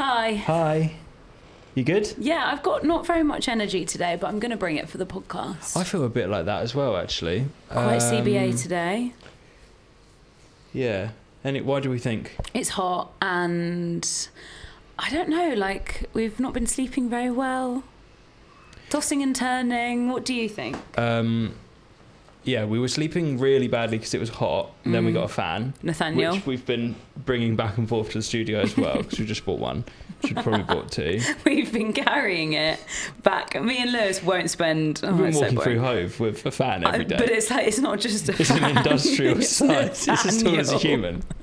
Hi. Hi. You good? Yeah, I've got not very much energy today, but I'm going to bring it for the podcast. I feel a bit like that as well, actually. Quite Um, CBA today. Yeah. And it, why do we think? It's hot and I don't know, like we've not been sleeping very well. Tossing and turning. What do you think? Um, yeah, we were sleeping really badly because it was hot. And Then we Mm. got a fan, Nathaniel. which we've been bringing back and forth to the studio as well because we just bought one. Should probably bought two. We've been carrying it back. Me and Lewis won't spend. Oh, We've been it's so walking through boring. Hove with a fan every day. But it's like it's not just a. it's an fan. industrial It's size. It's as tall as a Nathaniel. human.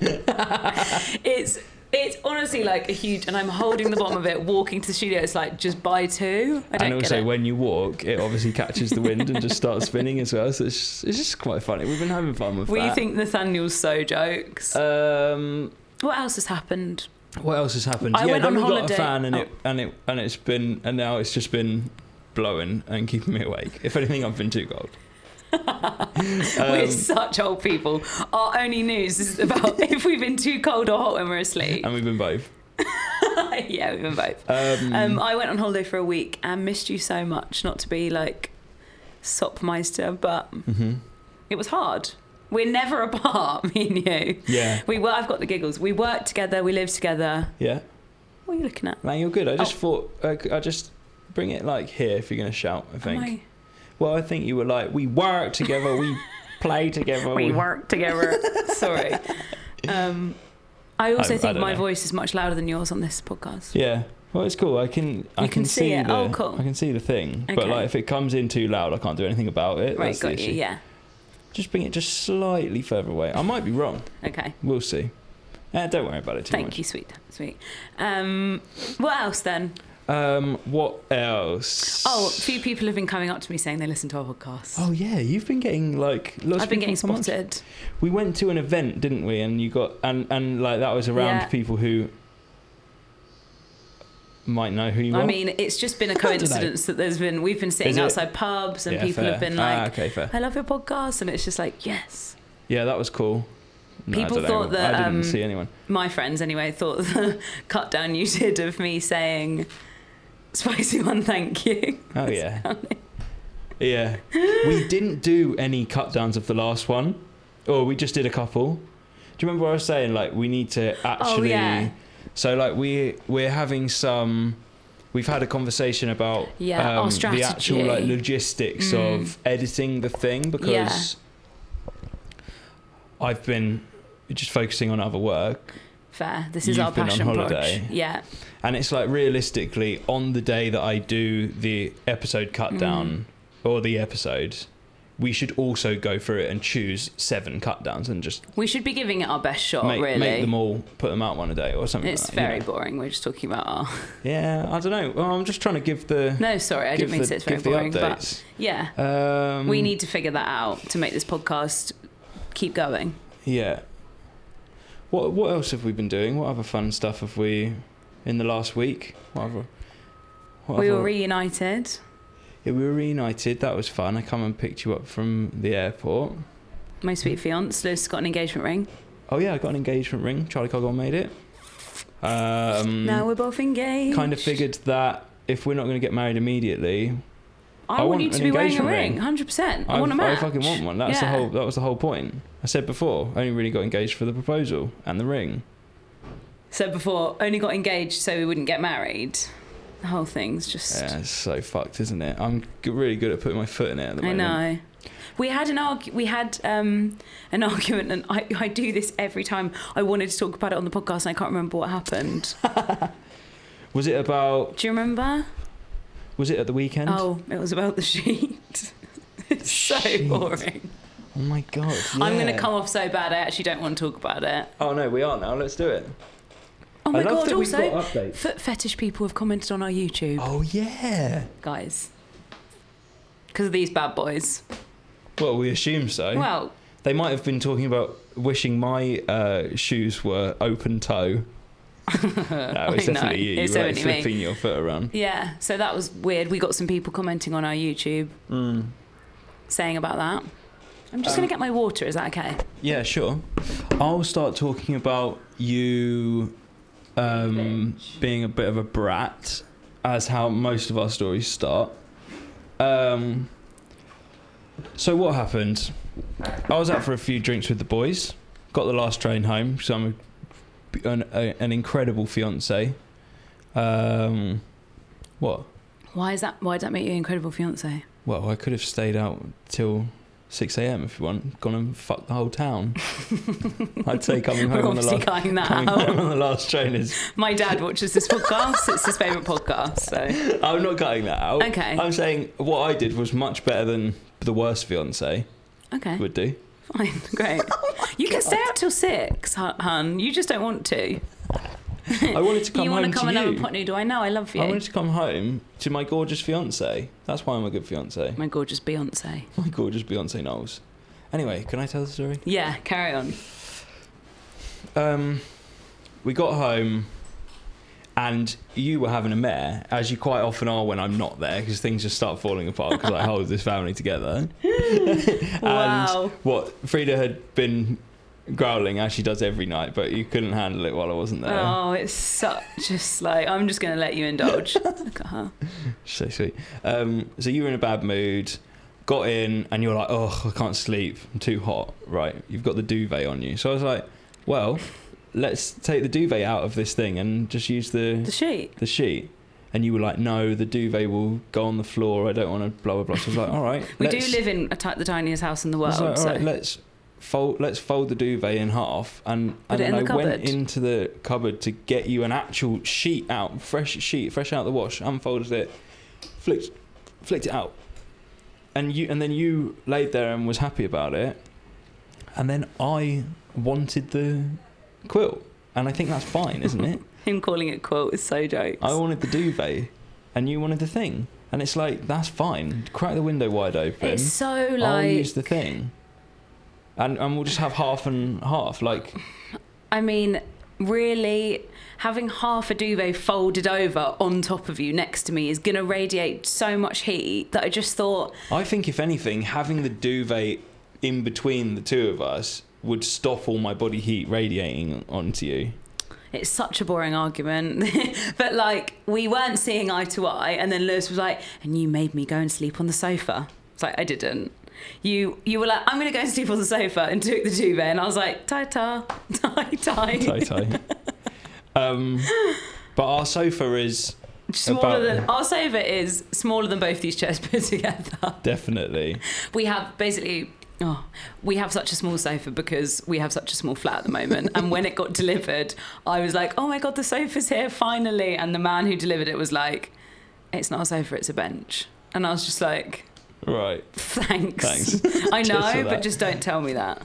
It's it's honestly like a huge, and I'm holding the bottom of it, walking to the studio. It's like just buy two. I don't And also, when you walk, it obviously catches the wind and just starts spinning as well. So it's just, it's just quite funny. We've been having fun with we that. think Nathaniel's so jokes. Um, what else has happened? what else has happened? I yeah, went then on we got holiday- a fan and oh. it and it and it's been and now it's just been blowing and keeping me awake. If anything, I've been too cold. we're Um, such old people. Our only news is about if we've been too cold or hot when we're asleep. and we've been both. yeah, we've been both. Um, Um, I went on holiday for a week and missed you so much. Not to be like sopmeister, but mhm. it was hard. We're never apart, me and you. Yeah, We were. I've got the giggles. We work together. We live together. yeah. What are you looking at? Man, you're good. I just Oh. thought uh, I just bring it like here if you're gonna shout. I think. Well, I think you were like, we work together, we play together. I- we work together. Sorry. Um, I also I- I think don't my know. voice is much louder than yours on this podcast. Yeah. Well, it's cool. I can I You can see it. the Oh, cool. I can see the thing. okay. But like if it comes in too loud, I can't do anything about it. Right, That's got you. Yeah. Just bring it just slightly further away. I might be wrong. Okay. We'll see. Eh, don't worry about it too Thank much. you, sweet, sweet. Um, what else then? Um, what else? Oh, a few people have been coming up to me saying they listen to our podcast. Oh yeah, you've been getting like lots I've been getting come up to- spotted. We went to an event, didn't we? And you got and and like that was around Yeah. people who might know who you are. I mean, it's just been a coincidence that there's been we've been sitting outside pubs and Yeah, people fair. have been ah, like, okay, fair. "I love your podcast," and it's just like, yes. Yeah, that was cool. No, People know. thought that, I didn't um, see anyone. My friends, anyway, thought the cut down you did of me saying "spicy one, thank you." Oh yeah, yeah. We didn't do any cut downs of the last one, or we just did a couple. Do you remember what I was saying? Like we need to actually. Oh, yeah. So like we we're having some. We've had a conversation about Yeah, um, the actual like logistics Mm. of editing the thing because I've been just focusing on other work Fair. This is You've our passion holiday. project. Yeah. And it's like realistically, on the day that I do the episode cut Mm. down or the episode, we should also go through it and choose seven cut downs and just We should be giving it our best shot, make, really. make them all, put them out one a day or something. it's like that, you very know? boring. We're just talking about our. Yeah, I don't know. Well, I'm just trying to give the. No, sorry, I didn't mean to say it's very boring, but yeah, Um, we need to figure that out to make this podcast keep going. Yeah. What What else have we been doing? What other fun stuff have we in the last week? What other? What we were reunited. yeah, we were reunited. That was fun. I come and picked you up from the airport. My sweet fiance, Lewis got an engagement ring. Oh yeah, I got an engagement ring. Charlie Coggle made it. Um, now we're both engaged. kind of figured that if we're not going to get married immediately, I, I want, want you to be wearing a ring, hundred percent. I I've- want a match. I fucking want one. That's the whole. That was the whole point. I said before. I only really got engaged for the proposal and the ring. So before, only got engaged so we wouldn't get married. The whole thing's just. Yeah, it's so fucked, isn't it? I'm g- really good at putting my foot in it at the I moment. know. We had an argu- we had um, an argument, and I, I do this every time. I wanted to talk about it on the podcast, and I can't remember what happened. Was it about? Do you remember? Was it at the weekend? Oh, it was about the sheet. it's so Sheet. boring. Oh my god! I'm going to come off so bad. I actually don't want to talk about it. Oh no, we are now. Let's do it. Oh my god! Also, foot fetish people have commented on our YouTube, Oh yeah. guys, because of these bad boys. Well, we assume so. Well, They might have been talking about wishing my uh, shoes were open toe. no, it's I know. definitely you. You It's like definitely me. flipping your foot around. yeah. So that was weird. We got some people commenting on our YouTube Mm. saying about that. I'm just Um, going to get my water. Is that okay? Yeah, sure. I'll start talking about you um, being a bit of a brat, as how most of our stories start. Um, so what happened? I was out for a few drinks with the boys. Got the last train home, so I'm a, an, a, an incredible fiance. Um, what? Why is that? Why does that make you an incredible fiance? Well, I could have stayed out till 6 a.m. if you want, gone and fucked the whole town. I'd say coming home on the last cutting that coming out. home on the last train is. My dad watches this podcast. it's his favourite podcast. So I'm not cutting that out. Okay. I'm saying what I did was much better than the worst fiance okay, would do. fine, great. Oh you can stay out till six, hun. You just don't want to. I wanted to come you home want to come to and have you. a pot noodle? I know. I love you. I wanted to come home to my gorgeous fiance. That's why I'm a good fiance. My gorgeous Beyonce. My gorgeous Beyonce Knowles. Anyway, can I tell the story? Yeah, carry on. Um, we got home, and you were having a mare, as you quite often are when I'm not there, because things just start falling apart because I hold this family together. and Wow. what Frida had been growling as she does every night, but you couldn't handle it while I wasn't there. Oh, it's such just like I'm just gonna let you indulge. Look at her. So sweet. Um, so you were in a bad mood, got in, and you're like, oh, I can't sleep. I'm too hot. Right. You've got the duvet on you. So I was like, well, let's take the duvet out of this thing and just use The the sheet. the sheet. And you were like, no, the duvet will go on the floor. I don't want to blah blah blah. So I was like, all right. We do let's- live in a ti- the tiniest house in the I world. was like, all so right, let's fold let's fold the duvet in half and, Put and then the I went into the cupboard to get you an actual sheet out, fresh sheet, fresh out the wash, unfolded it, flicked flicked it out. And you and then you laid there and was happy about it. And then I wanted the quilt. And I think that's fine, isn't it? him calling it quilt is so jokes. I wanted the duvet and you wanted the thing. And it's like, that's fine. Crack the window wide open. it's so like. I'll use the thing. And and we'll just have half and half. Like I mean, really, having half a duvet folded over on top of you next to me is going to radiate so much heat that I just thought, I think if anything, having the duvet in between the two of us would stop all my body heat radiating onto you. it's such a boring argument. but like, we weren't seeing eye to eye. And then Lewis was like, and you made me go and sleep on the sofa. It's like, I didn't. You you were like, I'm going to go and sleep on the sofa and took the duvet. And I was like, tie ta, tie tie. Tie tie. um, but our sofa is Smaller About- than our sofa is smaller than both these chairs put together. definitely. We have basically. Oh, we have such a small sofa because we have such a small flat at the moment. and when it got delivered, I was like, "Oh my god, the sofa's here finally!" And the man who delivered it was like, "It's not a sofa, it's a bench." And I was just like, Right. "Thanks, Thanks. I know, but just don't tell me that."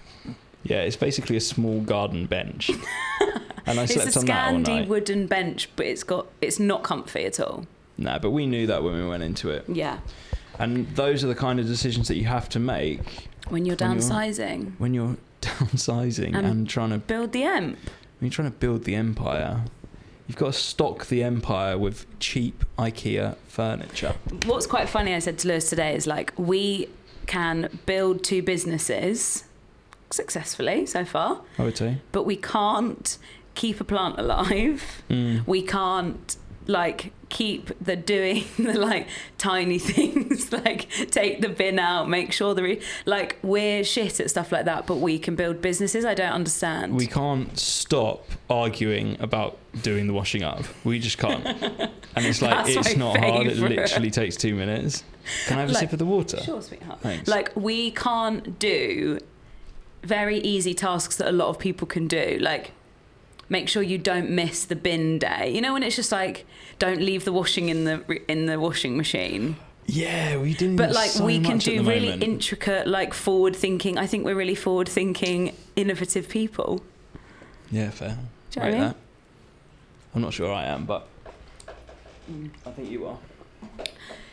Yeah, it's basically a small garden bench. And I It's slept a on that all night. wooden bench, but it's got it's not comfy at all. Nah, but we knew that when we went into it. Yeah, And those are the kind of decisions that you have to make when you're When you're- downsizing, when you're downsizing And- and trying to build the emp. When you're trying to build the empire, you've got to stock the empire with cheap IKEA furniture. What's quite funny, I said to Lewis today, is like we can build two businesses successfully so far, I would say. but we can't keep a plant alive. Mm. We can't like keep the doing the like tiny things like take the bin out make sure the re- like we're shit at stuff like that but we can build businesses i don't understand We can't stop arguing about doing the washing up. We just can't. And it's like it's not hard. It literally takes two minutes. Can I have a Like- sip of the water? sure sweetheart Thanks. like we can't do very easy tasks that a lot of people can do like make sure you don't miss the bin day you know when it's just like don't leave the washing in the in the washing machine yeah, we didn't. but like so we can do really moment. intricate like forward thinking i think we're really forward thinking innovative people yeah, fair. Do you know mean? that. I'm not sure I am, but Mm. I think you are.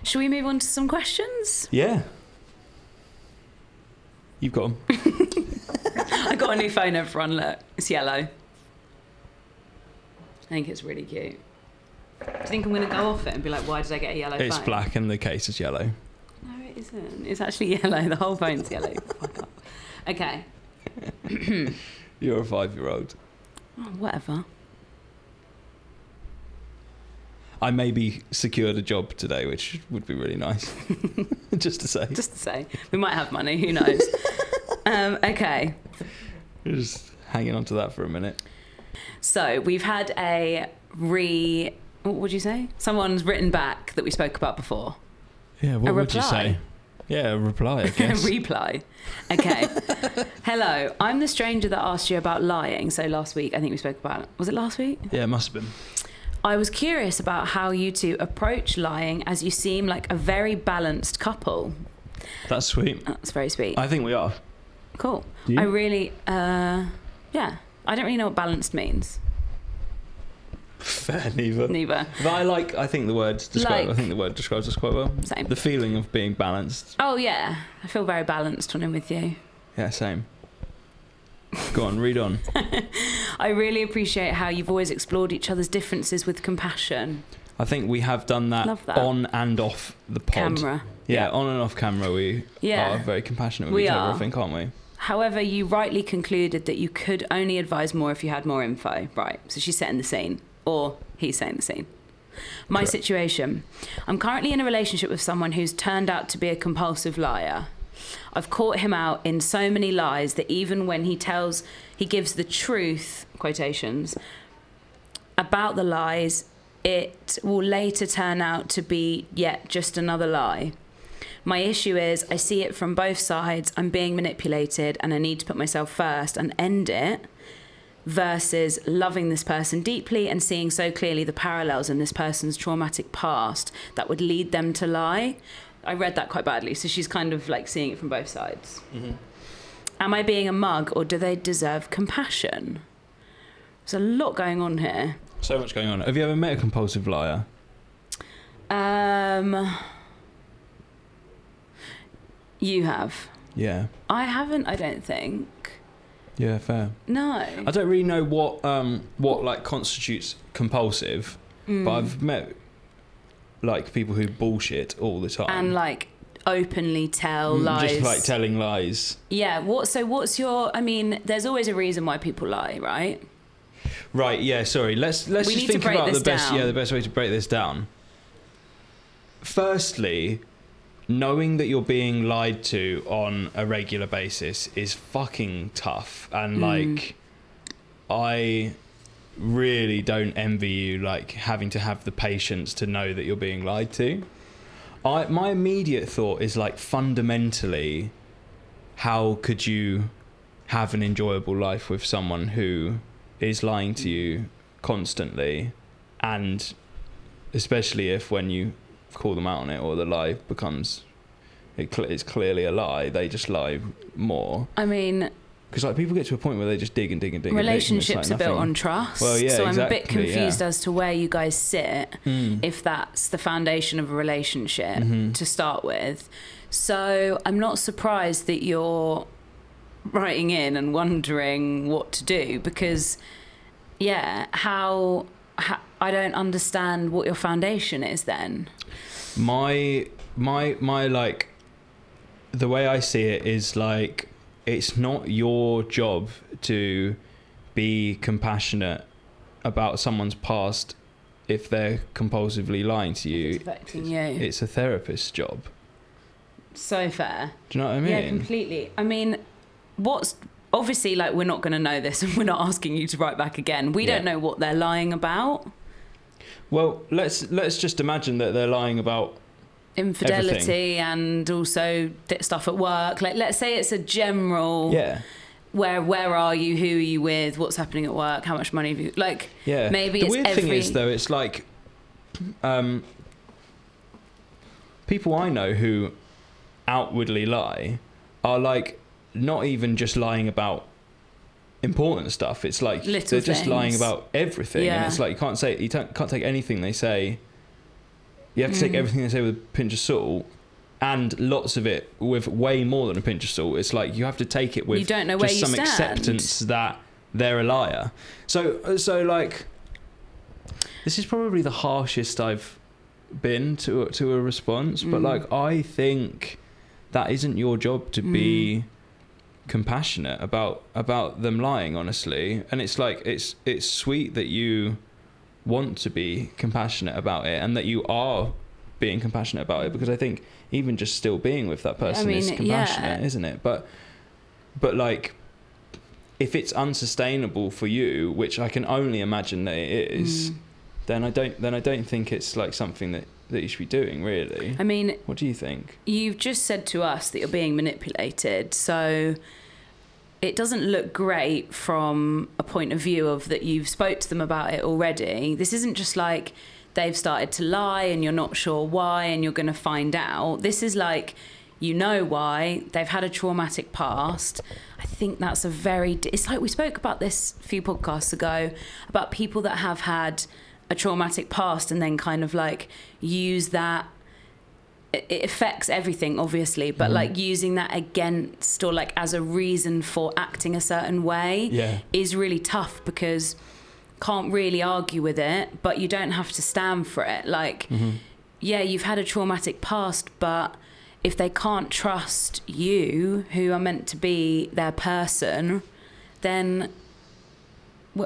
should we move on to some questions Yeah. You've got 'em. i got a new phone everyone look it's yellow i think it's really cute do you think i'm going to go off it and be like why did i get a yellow It's phone black and the case is yellow. No, it isn't. It's actually yellow. The whole phone's yellow. Fuck up. Okay. You're a five year old. Oh, whatever. I maybe secured a job today, which would be really nice. Just to say. Just to say, we might have money. Who knows? um, okay. Just hanging on to that for a minute. So we've had a re. What would you say? Someone's written back that we spoke about before. Yeah, what A would you say? Yeah, a reply, I guess. Reply. Okay. Hello, I'm the stranger that asked you about lying. So last week, I think we spoke about it. Was it last week? yeah, it must have been. I was curious about how you two approach lying as you seem like a very balanced couple. That's sweet. That's very sweet. I think we are. Cool. I really, uh, yeah. I don't really know what balanced means. Fair, neither. Neither. But I like. I think the word describe. I think the word describes us quite well. Same. The feeling of being balanced. Oh yeah, I feel very balanced when I'm with you. Yeah, same. Go on, read on. I really appreciate how you've always explored each other's differences with compassion. I think we have done that, that. on and off the pod. Camera. Yeah, Yeah. on and off camera, we Yeah. are very compassionate with We each are. other. I think, aren't we? However, you rightly concluded that you could only advise more if you had more info. Right. So she's setting the scene, or he's setting the scene. My Correct. situation I'm currently in a relationship with someone who's turned out to be a compulsive liar. I've caught him out in so many lies that even when he tells, he gives the truth, quotations, about the lies, it will later turn out to be yet just another lie. My issue is I see it from both sides. I'm being manipulated and I need to put myself first and end it versus loving this person deeply and seeing so clearly the parallels in this person's traumatic past that would lead them to lie. I read that quite badly. So she's kind of like seeing it from both sides. Am I being a mug or do they deserve compassion? There's a lot going on here. So much going on. Have you ever met a compulsive liar? Um, you have. Yeah. I haven't, I don't think. Yeah, fair. No. I don't really know what um what like constitutes compulsive, Mm. but I've met like people who bullshit all the time. and like openly tell Mm, lies. Just like telling lies. yeah. What? So what's your? I mean, there's always a reason why people lie, right? Right, yeah, sorry. Let's let's We just think about the best down. yeah, the best way to break this down. Firstly, knowing that you're being lied to on a regular basis is fucking tough and Mm. like I really don't envy you like having to have the patience to know that you're being lied to. I my immediate thought is like fundamentally how could you have an enjoyable life with someone who is lying to you constantly and especially if when you call them out on it or the lie becomes it cl- it's clearly a lie they just lie more I mean, because like people get to a point where they just dig and dig and dig and dig, and relationships like are built on trust. Well, yeah, so I'm a bit confused yeah. as to where you guys sit. Mm. If that's the foundation of a relationship Mhm. to start with. So I'm not surprised that you're writing in and wondering what to do because, yeah, how, how I don't understand what your foundation is then. my my my like the way i see it is like it's not your job to be compassionate about someone's past if they're compulsively lying to you It's affecting you. it's a therapist's job so fair. do you know what i mean Yeah, completely. I mean, what's obviously like we're not going to know this, and we're not asking you to write back again. We Yeah. don't know what they're lying about. Well let's let's just imagine that they're lying about Infidelity and also stuff at work. Like, let's say it's a general. yeah Where where are you? Who are you with? What's happening at work? How much money have you? Like, yeah Maybe the weird thing is though it's like um people i know who outwardly lie are like not even just lying about important stuff it's like Little they're just lying about everything and it's like you can't say you can't take anything they say you have to take Mm. everything they say with a pinch of salt and lots of it with way more than a pinch of salt it's like you have to take it with you don't know just some stand. acceptance that they're a liar. So so like this is probably the harshest I've been to to a response, but Mm. like I think that isn't your job to be compassionate about about them lying honestly and it's like it's it's sweet that you want to be compassionate about it and that you are being compassionate about it because I think even just still being with that person mean, is compassionate, yeah. isn't it? But but like if it's unsustainable for you, which I can only imagine that it is, Mm. then I don't then I don't think it's like something that that you should be doing really. I mean, What do you think? you've just said to us that you're being manipulated, so it doesn't look great from a point of view of that you've spoke to them about it already. This isn't just like they've started to lie and you're not sure why and you're going to find out. This is like you know why they've had a traumatic past. I think that's a very it's like we spoke about this a few podcasts ago about people that have had a traumatic past and then kind of like use that it affects everything obviously but Mhm. like using that against or like as a reason for acting a certain way Yeah. is really tough because can't really argue with it but you don't have to stand for it like hmm yeah you've had a traumatic past but if they can't trust you who are meant to be their person then wh-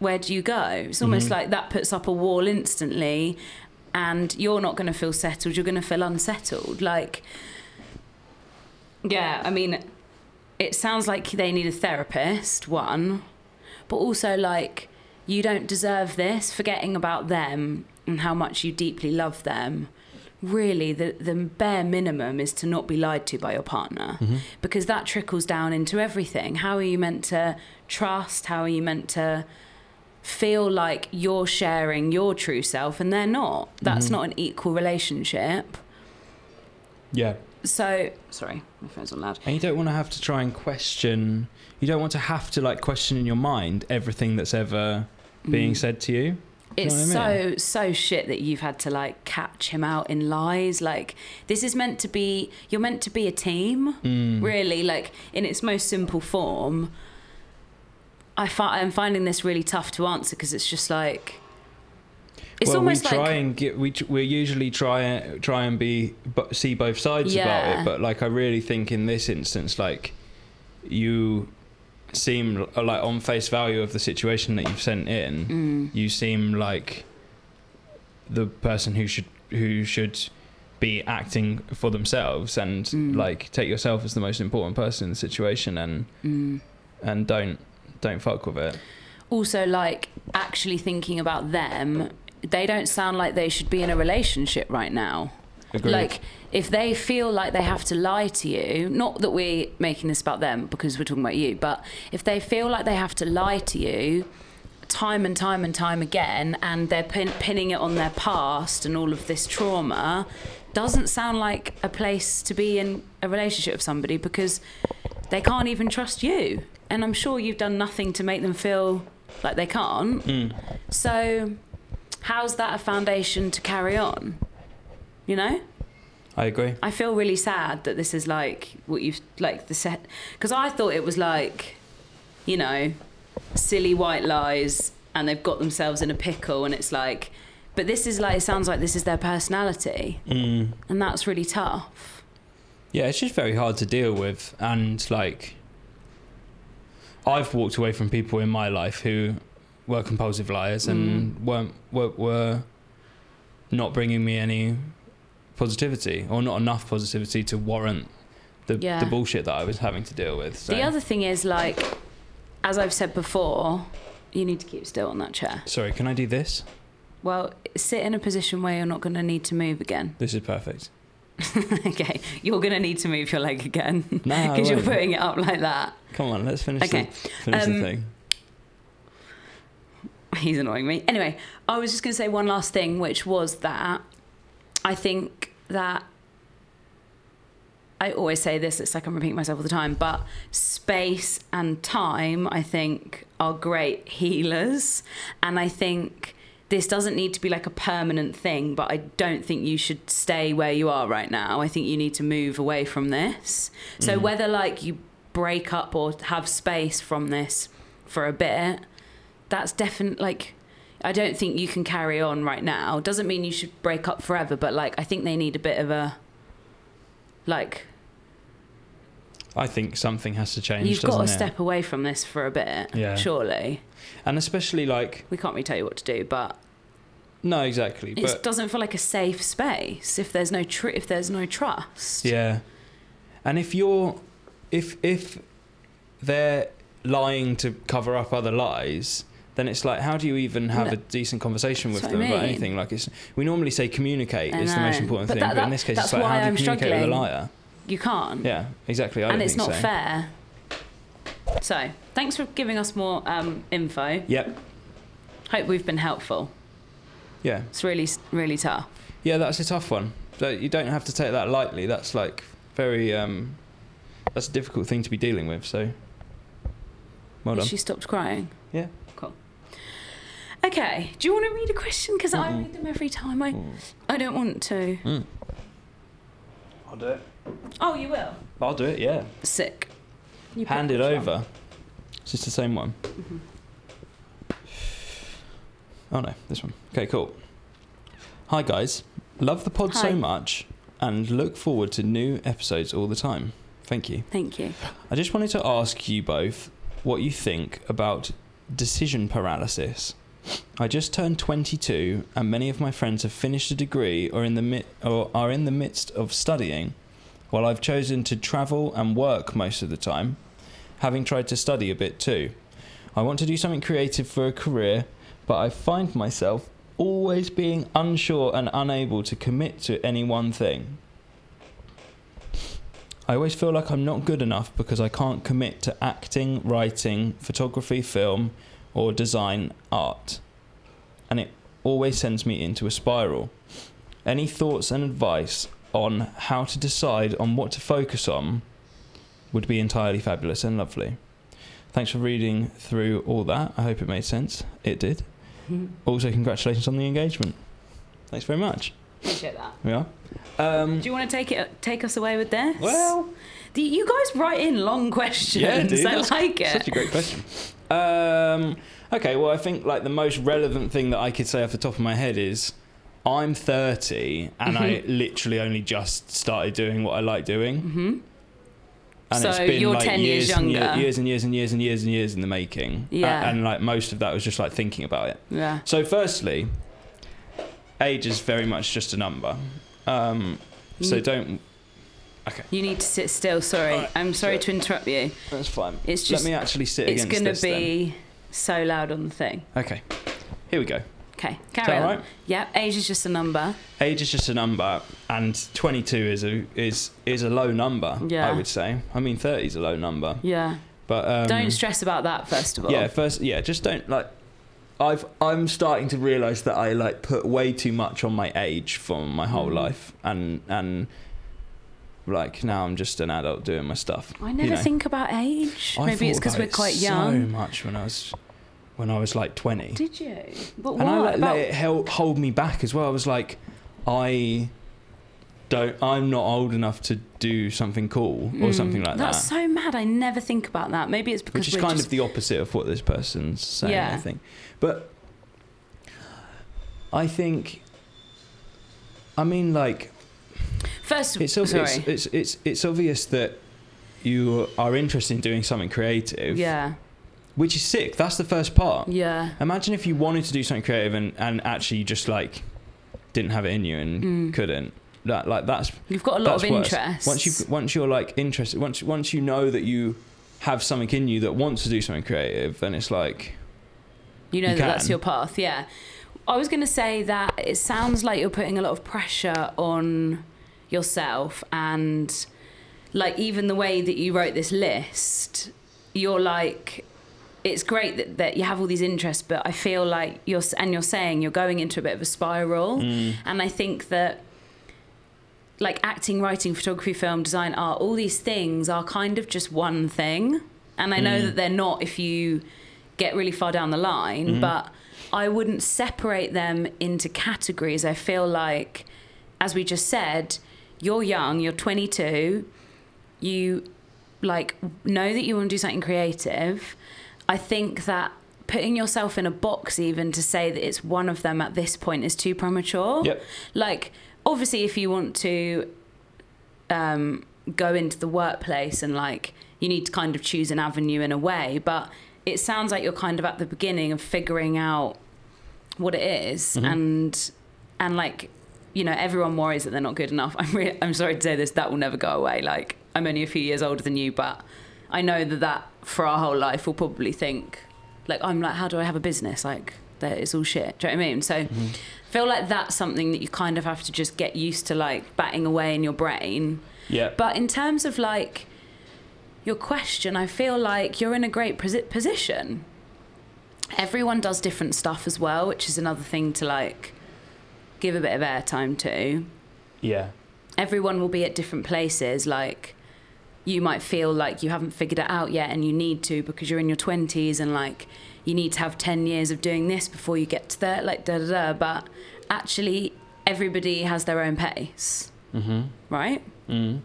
where do you go it's almost Mhm. like that puts up a wall instantly and you're not going to feel settled you're going to feel unsettled like yeah i mean it sounds like they need a therapist one but also like you don't deserve this forgetting about them and how much you deeply love them. Really the, the bare minimum is to not be lied to by your partner hmm because that trickles down into everything. How are you meant to trust? How are you meant to feel like you're sharing your true self and they're not that's Mhm. not an equal relationship Yeah. so sorry my phone's on loud And you don't want to have to try and question. You don't want to have to like question in your mind everything that's ever being Mm. said to you. Do you it's know I so so shit that you've had to like catch him out in lies like this is meant to be you're meant to be a team Mm. really like in its most simple form i fi- i'm finding this really tough to answer because it's just like it's well, almost we try like and get we we usually try try and be but see both sides about it. But like I really think in this instance, like you seem like on face value of the situation that you've sent in, mm, you seem like the person who should who should be acting for themselves and Mm. like take yourself as the most important person in the situation and mm. and don't don't fuck with it. also like actually thinking about them they don't sound like they should be in a relationship right now Agreed. Like, if they feel like they have to lie to you, not that we're making this about them because we're talking about you, but if they feel like they have to lie to you time and time and time again and they're pin- pinning it on their past and all of this trauma, doesn't sound like a place to be in a relationship with somebody because they can't even trust you. And I'm sure you've done nothing to make them feel like they can't. Mm. So, how's that a foundation to carry on? You know? I agree. I feel really sad that this is like what you've like the set because I thought it was like, you know, silly white lies and they've got themselves in a pickle and it's like, but this is like it sounds like this is their personality Mm. and that's really tough. Yeah, it's just very hard to deal with, and like, I've walked away from people in my life who were compulsive liars and mm. weren't were, were not bringing me any positivity or not enough positivity to warrant the Yeah. the bullshit that I was having to deal with. So. The other thing is like, as I've said before, you need to keep still on that chair. Sorry, can I do this? Well, sit in a position where you're not going to need to move again. This is perfect. okay, you're going to need to move your leg again No, because you're putting it up like that. Come on, let's finish Okay, the finish um, the thing. He's annoying me. Anyway, I was just going to say one last thing, which was that I think that I always say this, it's like I'm repeating myself all the time, but space and time, I think, are great healers. And I think this doesn't need to be like a permanent thing, but I don't think you should stay where you are right now. I think you need to move away from this. So Mhm. whether like you break up or have space from this for a bit, that's definitely like I don't think you can carry on right now. Doesn't mean you should break up forever, but like I think they need a bit of a like I think something has to change. you've got to it? step away from this for a bit. Yeah. Surely. and especially like We can't really tell you what to do, but No, exactly. It doesn't feel like a safe space if there's no tr- if there's no trust. yeah, and if you're, if if they're lying to cover up other lies, then it's like, how do you even have No. a decent conversation with That's them I about anything? Like, it's we normally say communicate is the most important But thing, that- but in this case, it's like, how do you I'm communicate with a liar? You can't. Yeah, exactly. I and it's not so. fair. So, thanks for giving us more um, info. Yep. Hope we've been helpful. Yeah. It's really, really tough. Yeah, that's a tough one. So you don't have to take that lightly. That's like very um that's a difficult thing to be dealing with, so well done. She stopped crying. Yeah. Cool. Okay. Do you want to read a question? Because I read them every time. I, Mm. I don't want to. Mm. I'll do it. Oh, you will. I'll do it, yeah. Sick. You Hand it one. over. Is this the same one? Mhm. Oh no, this one. Okay, cool. Hi guys. Love the pod Hi. so much and look forward to new episodes all the time. Thank you. Thank you. I just wanted to ask you both what you think about decision paralysis. I just turned 22 and many of my friends have finished a degree or in the mi- or are in the midst of studying while I've chosen to travel and work most of the time, having tried to study a bit too. I want to do something creative for a career, but I find myself always being unsure and unable to commit to any one thing. I always feel like I'm not good enough because I can't commit to acting, writing, photography, film, or design art. And it always sends me into a spiral. Any thoughts and advice on how to decide on what to focus on would be entirely fabulous and lovely. Thanks for reading through all that. I hope it made sense. It did. Also, congratulations on the engagement. Thanks very much. Appreciate that. Yeah. Um, Do you want to take it? Take us away with this? well, Do you guys write in long questions. Yeah, dude, I like it. Such a great question. Um, okay, well, I think like the most relevant thing that I could say off the top of my head is I'm 30 and I Mm-hmm. literally only just started doing what I like doing. hmm And So it's been you're like 10 years and ye- younger. years and years and years and years and years in the making. Yeah. and like most of that was just like thinking about it. Yeah. So, firstly, age is very much just a number. Um, so don't. Okay. You need to sit still. Sorry, Alright, I'm sorry so- to interrupt you. That's fine. It's just Let me actually sit it's against going to this then. be so loud on the thing. Okay. Here we go. Okay, carry on. right? Yeah, age is just a number. age is just a number and 22 is a is is a low number Yeah. i would say i mean 30 is a low number Yeah. but um, Don't stress about that first of all. yeah first yeah just don't like i've i'm starting to realize that i like put way too much on my age for my whole Mm. life and and like now i'm just an adult doing my stuff I never you know. think about age. I Maybe it's because we're it quite so young. much when i was when i was like 20 Did you? But and what I let, it held, hold me back as well. I was like, I don't. I'm not old enough to do something cool or Mm, something like That's that. That's so mad. I never think about that. Maybe it's because Which is kind just, of the opposite of what this person's saying. I think, but I think. I mean, like first. it's ob- sorry. it's, it's it's it's obvious that you are interested in doing something creative. yeah. Which is sick. That's the first part. Yeah. Imagine if you wanted to do something creative and, and actually just like didn't have it in you and Mm. couldn't. That like that's You've got a lot of interest. Once you once you're like interested, once once you know that you have something in you that wants to do something creative, then it's like You know You that that's your path, yeah. I was going to say that it sounds like you're putting a lot of pressure on yourself, and like even the way that you wrote this list, you're like, it's great that, that you have all these interests, but I feel like you're, and you're saying you're going into a bit of a spiral, mm, and I think that like acting, writing, photography, film, design, art, all these things are kind of just one thing. And I know Mm. that they're not if you get really far down the line, Mhm. but I wouldn't separate them into categories. I feel like, as we just said, you're young, you're 22, you like know that you want to do something creative. I think that putting yourself in a box even to say that it's one of them at this point is too premature Yep. like obviously if you want to um, go into the workplace and like you need to kind of choose an avenue in a way but it sounds like you're kind of at the beginning of figuring out what it is, Mhm. and and like you know everyone worries that they're not good enough. I'm re- I'm sorry to say this, that will never go away. Like I'm only a few years older than you, but I know that that for our whole life we'll probably think like I'm like how do I have a business like that it's all shit. Do you know what I mean? So Mhm. I feel like that's something that you kind of have to just get used to like batting away in your brain. Yeah. But in terms of like your question, I feel like you're in a great posi- position. Everyone does different stuff as well, which is another thing to like give a bit of airtime to. Yeah. Everyone will be at different places. Like you might feel like you haven't figured it out yet and you need to because you're in your 20s and like you need to have 10 years of doing this before you get to there, like da da da. But actually, everybody has their own pace, Mm-hmm. right? Mm.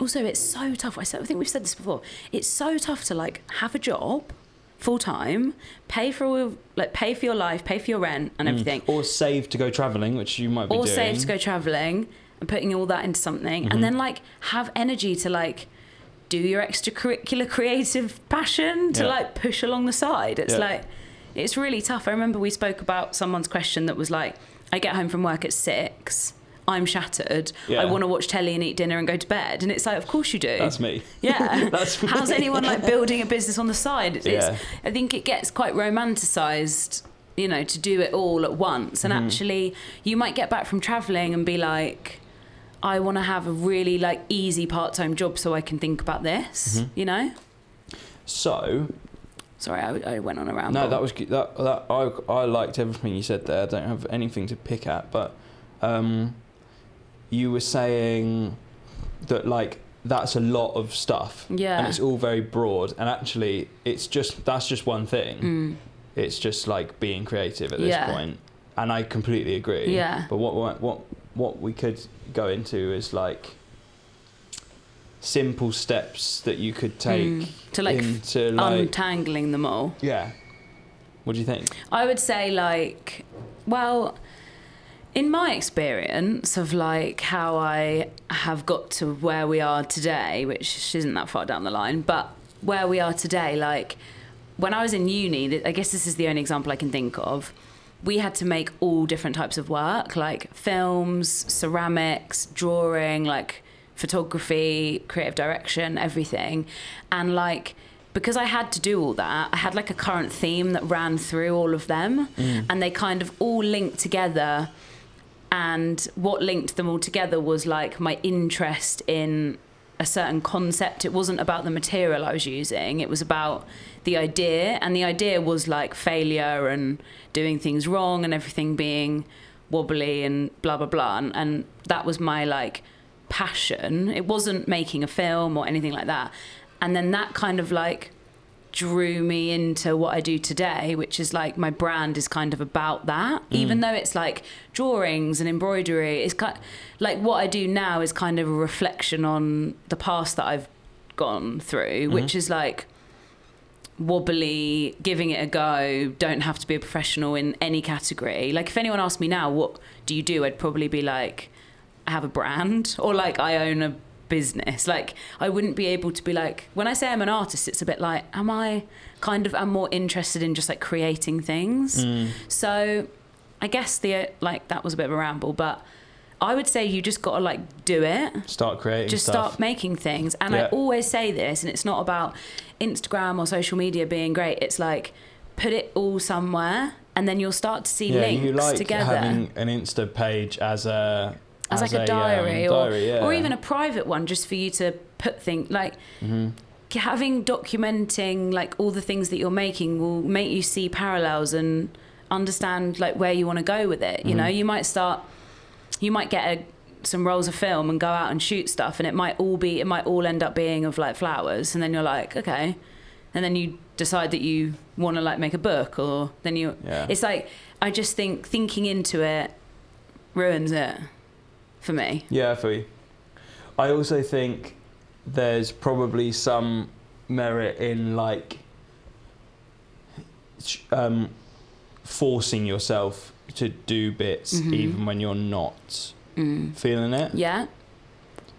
also it's so tough I, said, I think we've said this before it's so tough to like have a job full time pay for all like pay for your life pay for your rent and everything Or save to go travelling, which you might be or doing. save to go traveling and putting all that into something Mhm. and then like have energy to like do your extracurricular creative passion to Yeah. like push along the side it's Yeah. like it's really tough i remember we spoke about someone's question that was like i get home from work at six i'm shattered Yeah. i want to watch telly and eat dinner and go to bed and it's like of course you do That's me. yeah. That's me. How's anyone like building a business on the side? It's, Yeah. it's, I think it gets quite romanticized, you know, to do it all at once. And Mhm. actually, you might get back from traveling and be like, I want to have a really like easy part time job so I can think about this, Mhm. you know? So Sorry, I, I went on a ramble. no, that was good. That that I I liked everything you said there. I don't have anything to pick at, but um, you were saying that like that's a lot of stuff, Yeah. and it's all very broad. And actually, it's just that's just one thing. Mm. It's just like being creative at this Yeah. point, and I completely agree. Yeah. But what what what what we could go into is like simple steps that you could take Mm. To like into like untangling them all. yeah. What do you think? I would say like, well, in my experience of like how I have got to where we are today, which isn't that far down the line, but where we are today, like when I was in uni, I guess this is the only example I can think of. We had to make all different types of work, like films, ceramics, drawing, like photography, creative direction, everything. And like because I had to do all that, I had like a current theme that ran through all of them. Mm. And they kind of all linked together. And what linked them all together was like my interest in a certain concept. It wasn't about the material i was using. It was about the idea and the idea was like failure and doing things wrong and everything being wobbly and blah blah blah and, and that was my like passion. It wasn't making a film or anything like that. And then that kind of like drew me into what I do today, which is like my brand is kind of about that. Mm. Even though it's like drawings and embroidery, it's kind of, like what I do now is kind of a reflection on the past that I've gone through, mm-hmm. which is like wobbly, giving it a go, don't have to be a professional in any category. Like if anyone asked me now, what do you do? I'd probably be like, I have a brand or like I own a business. Like I wouldn't be able to be like when I say I'm an artist, it's a bit like am I kind of I'm more interested in just like creating things. Mm. So I guess the like that was a bit of a ramble, but I would say you just got to like do it. Start creating Just stuff. start making things. And I always say this, and it's not about Instagram or social media being great. It's like put it all somewhere, and then you'll start to see yeah, links you like together having an Insta page as a as, like a um, diary, or, diary, yeah. or even a private one, just for you to put things like Mhm. having documenting like all the things that you're making will make you see parallels and understand like where you want to go with it. You know, Mhm. you might start, you might get a, some rolls of film and go out and shoot stuff, and it might all be, it might all end up being of like flowers, and then you're like, okay, and then you decide that you want to like make a book, or then you, Yeah. it's like I just think thinking into it ruins it for me. Yeah, for you. I also think there's probably some merit in like um, forcing yourself to do bits Mhm. even when you're not Mm. feeling it. Yeah.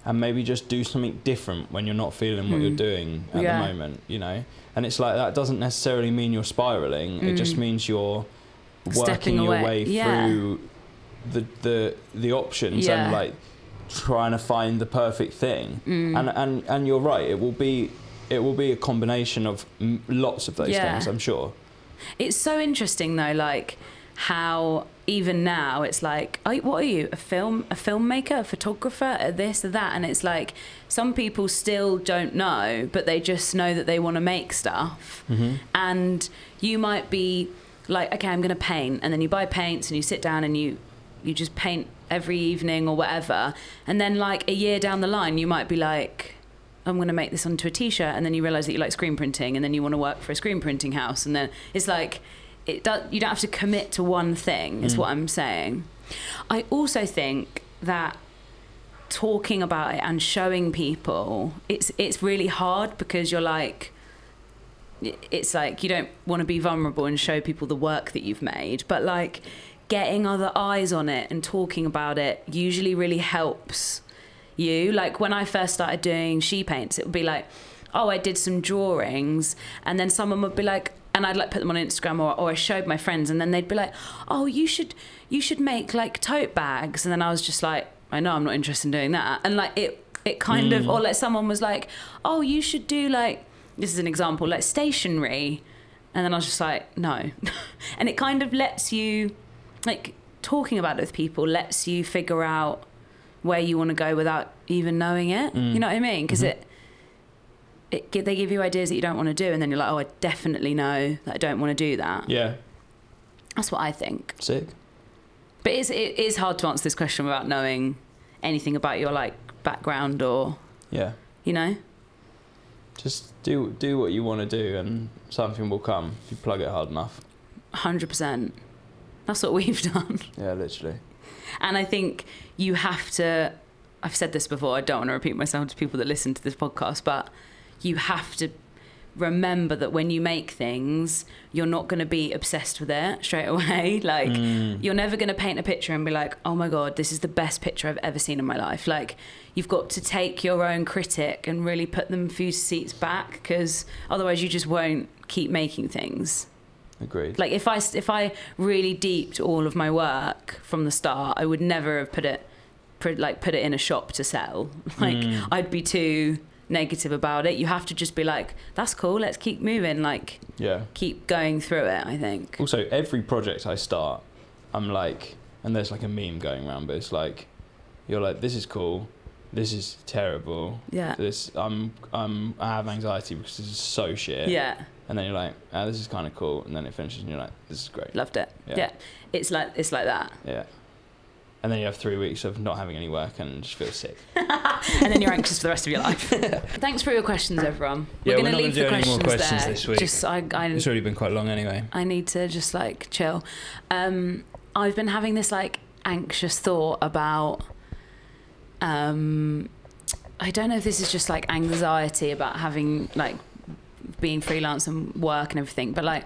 and maybe just do something different when you're not feeling what Mm. you're doing at Yeah. the moment, you know. And it's like that doesn't necessarily mean you're spiraling. It just Mm. means you're Stepping working your away. way Yeah. through the the the options Yeah. and like trying to find the perfect thing. Mm. And and and you're right. It will be it will be a combination of m- lots of those things. I'm sure. It's so interesting though, like how even now it's like, oh, what are you? A film, a filmmaker, a photographer, a this, a that, and it's like some people still don't know, but they just know that they want to make stuff, Mm-hmm. and you might be like, okay, I'm going to paint, and then you buy paints and you sit down and you you just paint every evening or whatever, and then like a year down the line, you might be like. I'm going to make this onto a t-shirt and then you realize that you like screen printing and then you want to work for a screen printing house and then it's like it does you don't have to commit to one thing is Mm. what I'm saying. I also think that talking about it and showing people it's it's really hard because you're like it's like you don't want to be vulnerable and show people the work that you've made but like getting other eyes on it and talking about it usually really helps you like when i first started doing she paints it would be like oh i did some drawings and then someone would be like and i'd like put them on instagram or, or i showed my friends and then they'd be like oh you should you should make like tote bags and then i was just like i know i'm not interested in doing that and like it it kind of Mm. or like someone was like oh you should do like this is an example like stationery and then i was just like no and it kind of lets you like talking about it with people lets you figure out where you want to go without even knowing it Mm. you know what i mean because Mhm. it it they give you ideas that you don't want to do and then you're like oh i definitely know that i don't want to do that Yeah. that's what i think Sick. but it's, it is hard to answer this question without knowing anything about your like background or Yeah. you know Just do do what you want to do, and something will come if you plug it hard enough. 100% that's what we've done Yeah, literally. And I think you have to, I've said this before, I don't want to repeat myself to people that listen to this podcast, but you have to remember that when you make things, you're not going to be obsessed with it straight away. Like, Mm. you're never going to paint a picture and be like, oh my God, this is the best picture I've ever seen in my life. Like, you've got to take your own critic and really put them a few seats back because otherwise you just won't keep making things. Agreed. Like if I if I really deeped all of my work from the start, I would never have put it put, like put it in a shop to sell. Like Mm. I'd be too negative about it. You have to just be like, that's cool. Let's keep moving. Like yeah. keep going through it. I think. Also, every project I start, I'm like, and there's like a meme going around, but it's like, you're like, this is cool, this is terrible, Yeah. this I'm I'm I have anxiety because this is so shit. Yeah. And then you're like, ah, this is kind of cool, and then it finishes, and you're like, this is great. Loved it. Yeah. Yeah. It's like it's like that. Yeah. And then you have three weeks of not having any work and just feel sick. and then you're anxious for the rest of your life. Thanks for your questions, everyone. Yeah, we're gonna not gonna leave do the any more questions questions there. this week. Just I, I It's already been quite long anyway. I need to just like chill. Um, I've been having this like anxious thought about. Um, I don't know if this is just like anxiety about having like being freelance and work and everything, but like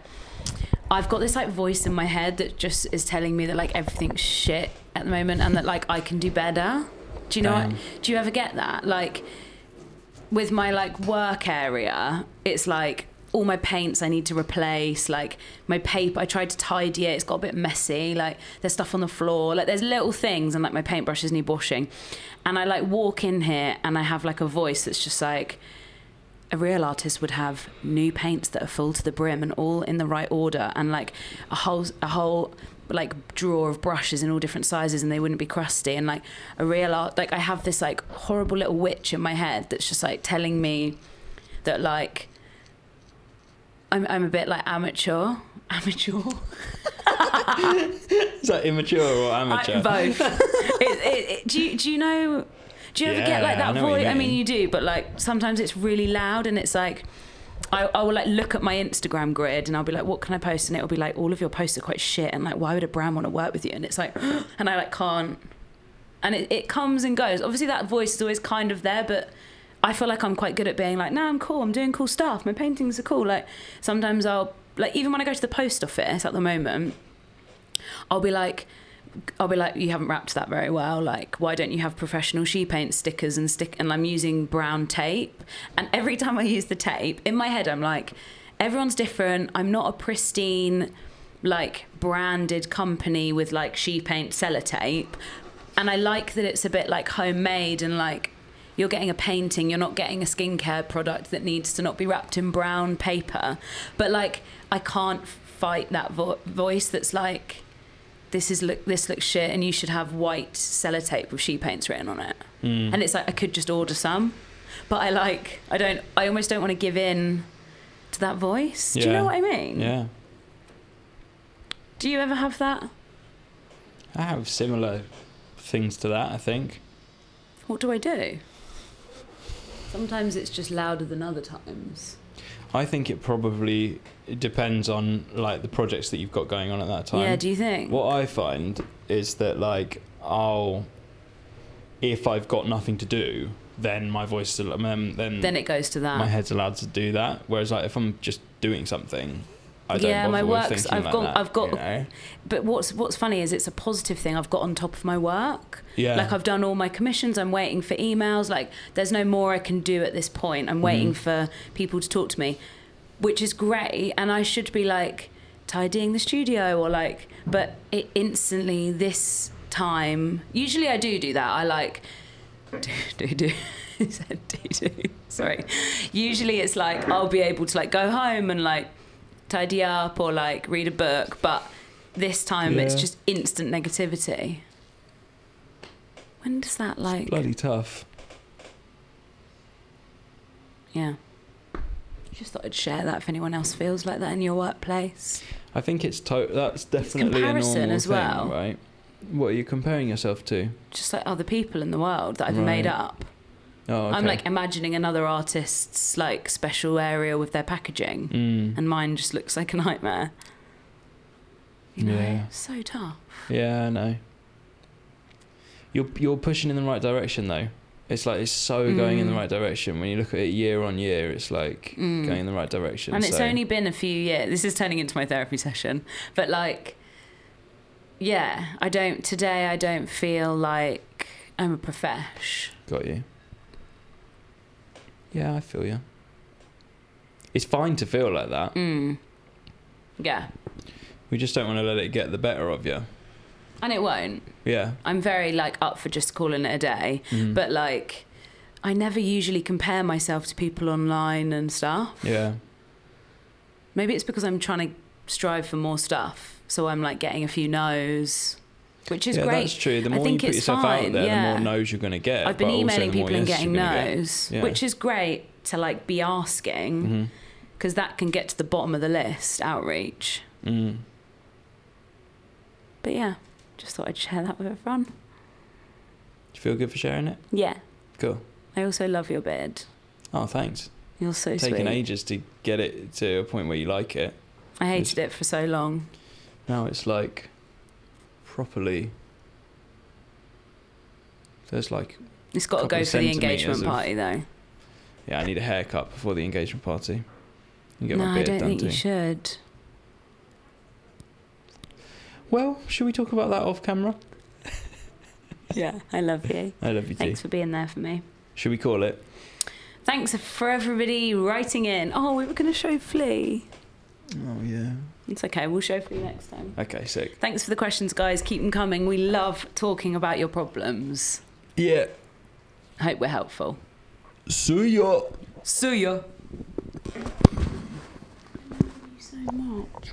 I've got this like voice in my head that just is telling me that like everything's shit at the moment and that like I can do better. Do you know? What, do you ever get that? Like with my like work area, it's like all my paints I need to replace. Like my paper, I tried to tidy it. It's got a bit messy. Like there's stuff on the floor. Like there's little things, and like my paintbrushes need washing. And I like walk in here, and I have like a voice that's just like a real artist would have new paints that are full to the brim and all in the right order, and like a whole a whole like drawer of brushes in all different sizes and they wouldn't be crusty. And like a real art like I have this like horrible little witch in my head that's just like telling me that like I'm I'm a bit like amateur. Amateur? Is that immature or amateur? I, both. It, it, it, do you do you know do you ever get like Yeah, I that know voice I mean mean. you do but like sometimes it's really loud and it's like I, I will like look at my Instagram grid and I'll be like, what can I post? And it'll be like, all of your posts are quite shit. And like, why would a brand want to work with you? And it's like, and I like can't. And it, it comes and goes. Obviously, that voice is always kind of there, but I feel like I'm quite good at being like, no, I'm cool. I'm doing cool stuff. My paintings are cool. Like sometimes I'll like even when I go to the post office at the moment, I'll be like, I'll be like, you haven't wrapped that very well. Like, why don't you have professional she paint stickers and stick? And I'm using brown tape. And every time I use the tape, in my head, I'm like, everyone's different. I'm not a pristine, like branded company with like she paint sellotape. And I like that it's a bit like homemade and like you're getting a painting, you're not getting a skincare product that needs to not be wrapped in brown paper. But like, I can't fight that vo- voice that's like, this is look this looks shit and you should have white sellotape with she paints written on it. Mm. And it's like I could just order some. But I like I don't I almost don't want to give in to that voice. Do you know what I mean? yeah, Do you ever have that? I have similar things to that. I think. What do I do? Sometimes it's just louder than other times. I think it probably it depends on like the projects that you've got going on at that time. Yeah, do you think? What I find is that like I'll, if I've got nothing to do, then my voice is um, then then it goes to that. my head's allowed to do that. Whereas like if I'm just doing something, I don't Yeah, my work's- I've like got- that, I've got- you know? But what's what's funny is it's a positive thing I've got on top of my work. Yeah. Like I've done all my commissions, I'm waiting for emails. Like there's no more I can do at this point. I'm waiting Mhm. for people to talk to me, which is great. And I should be like tidying the studio or like, but it instantly this time. Usually I do do that. I like do do do. Do do. Sorry. Usually it's like I'll be able to like go home and like tidy up or like read a book, but this time it's just instant negativity. When does that like bloody tough. yeah. Just thought I'd share that if anyone else feels like that in your workplace. I think it's to- that's definitely a comparison normal as thing, well. right? What are you comparing yourself to? Just like other people in the world that I've made up. Oh, okay. I'm like imagining another artist's like special area with their packaging Mm. and mine just looks like a nightmare. You know, Yeah. so tough. Yeah, I know. You're you're pushing in the right direction though. It's like it's so going in the Mm. right direction. When you look at it year on year, it's like Mm. going in the right direction. And it's only been a few years. This is turning into my therapy session. But like, yeah, I don't, today I don't feel like I'm a profesh. got you. Yeah, I feel you. It's fine to feel like that. Mm. Yeah. We just don't want to let it get the better of you. And it won't. Yeah. I'm very like up for just calling it a day. Mhm. But like, I never usually compare myself to people online and stuff. yeah, Maybe it's because I'm trying to strive for more stuff. So I'm like getting a few no's, which is yeah, great. that's true. The I more you put yourself fine, out there, yeah. the more no's you're going to get. I've been emailing people and getting you're get. Yeah. which is great to like be asking because that can get to the bottom of the list outreach. Mm. But yeah, just thought I'd share that with everyone. Do you feel good for sharing it? Yeah, Cool. I also love your beard. Oh, thanks. You're so It's taken sweet. ages to get it to a point where you like it. I hated it for so long. Now it's like properly. There's like, It's got to go for the engagement of- party though. yeah, I need a haircut before the engagement party. And get no, my I don't done think too. you should. Well, should we talk about that off camera? Yeah, I love you. I love you too. Thanks for being there for me. Should we call it? Thanks for everybody writing in. Oh, we were going to show Flea. Oh yeah. It's okay. We'll show for you next time. Okay, sick. Thanks for the questions, guys. Keep them coming. We love talking about your problems. Yeah. Hope we're helpful. See ya. See ya. Thank you so much.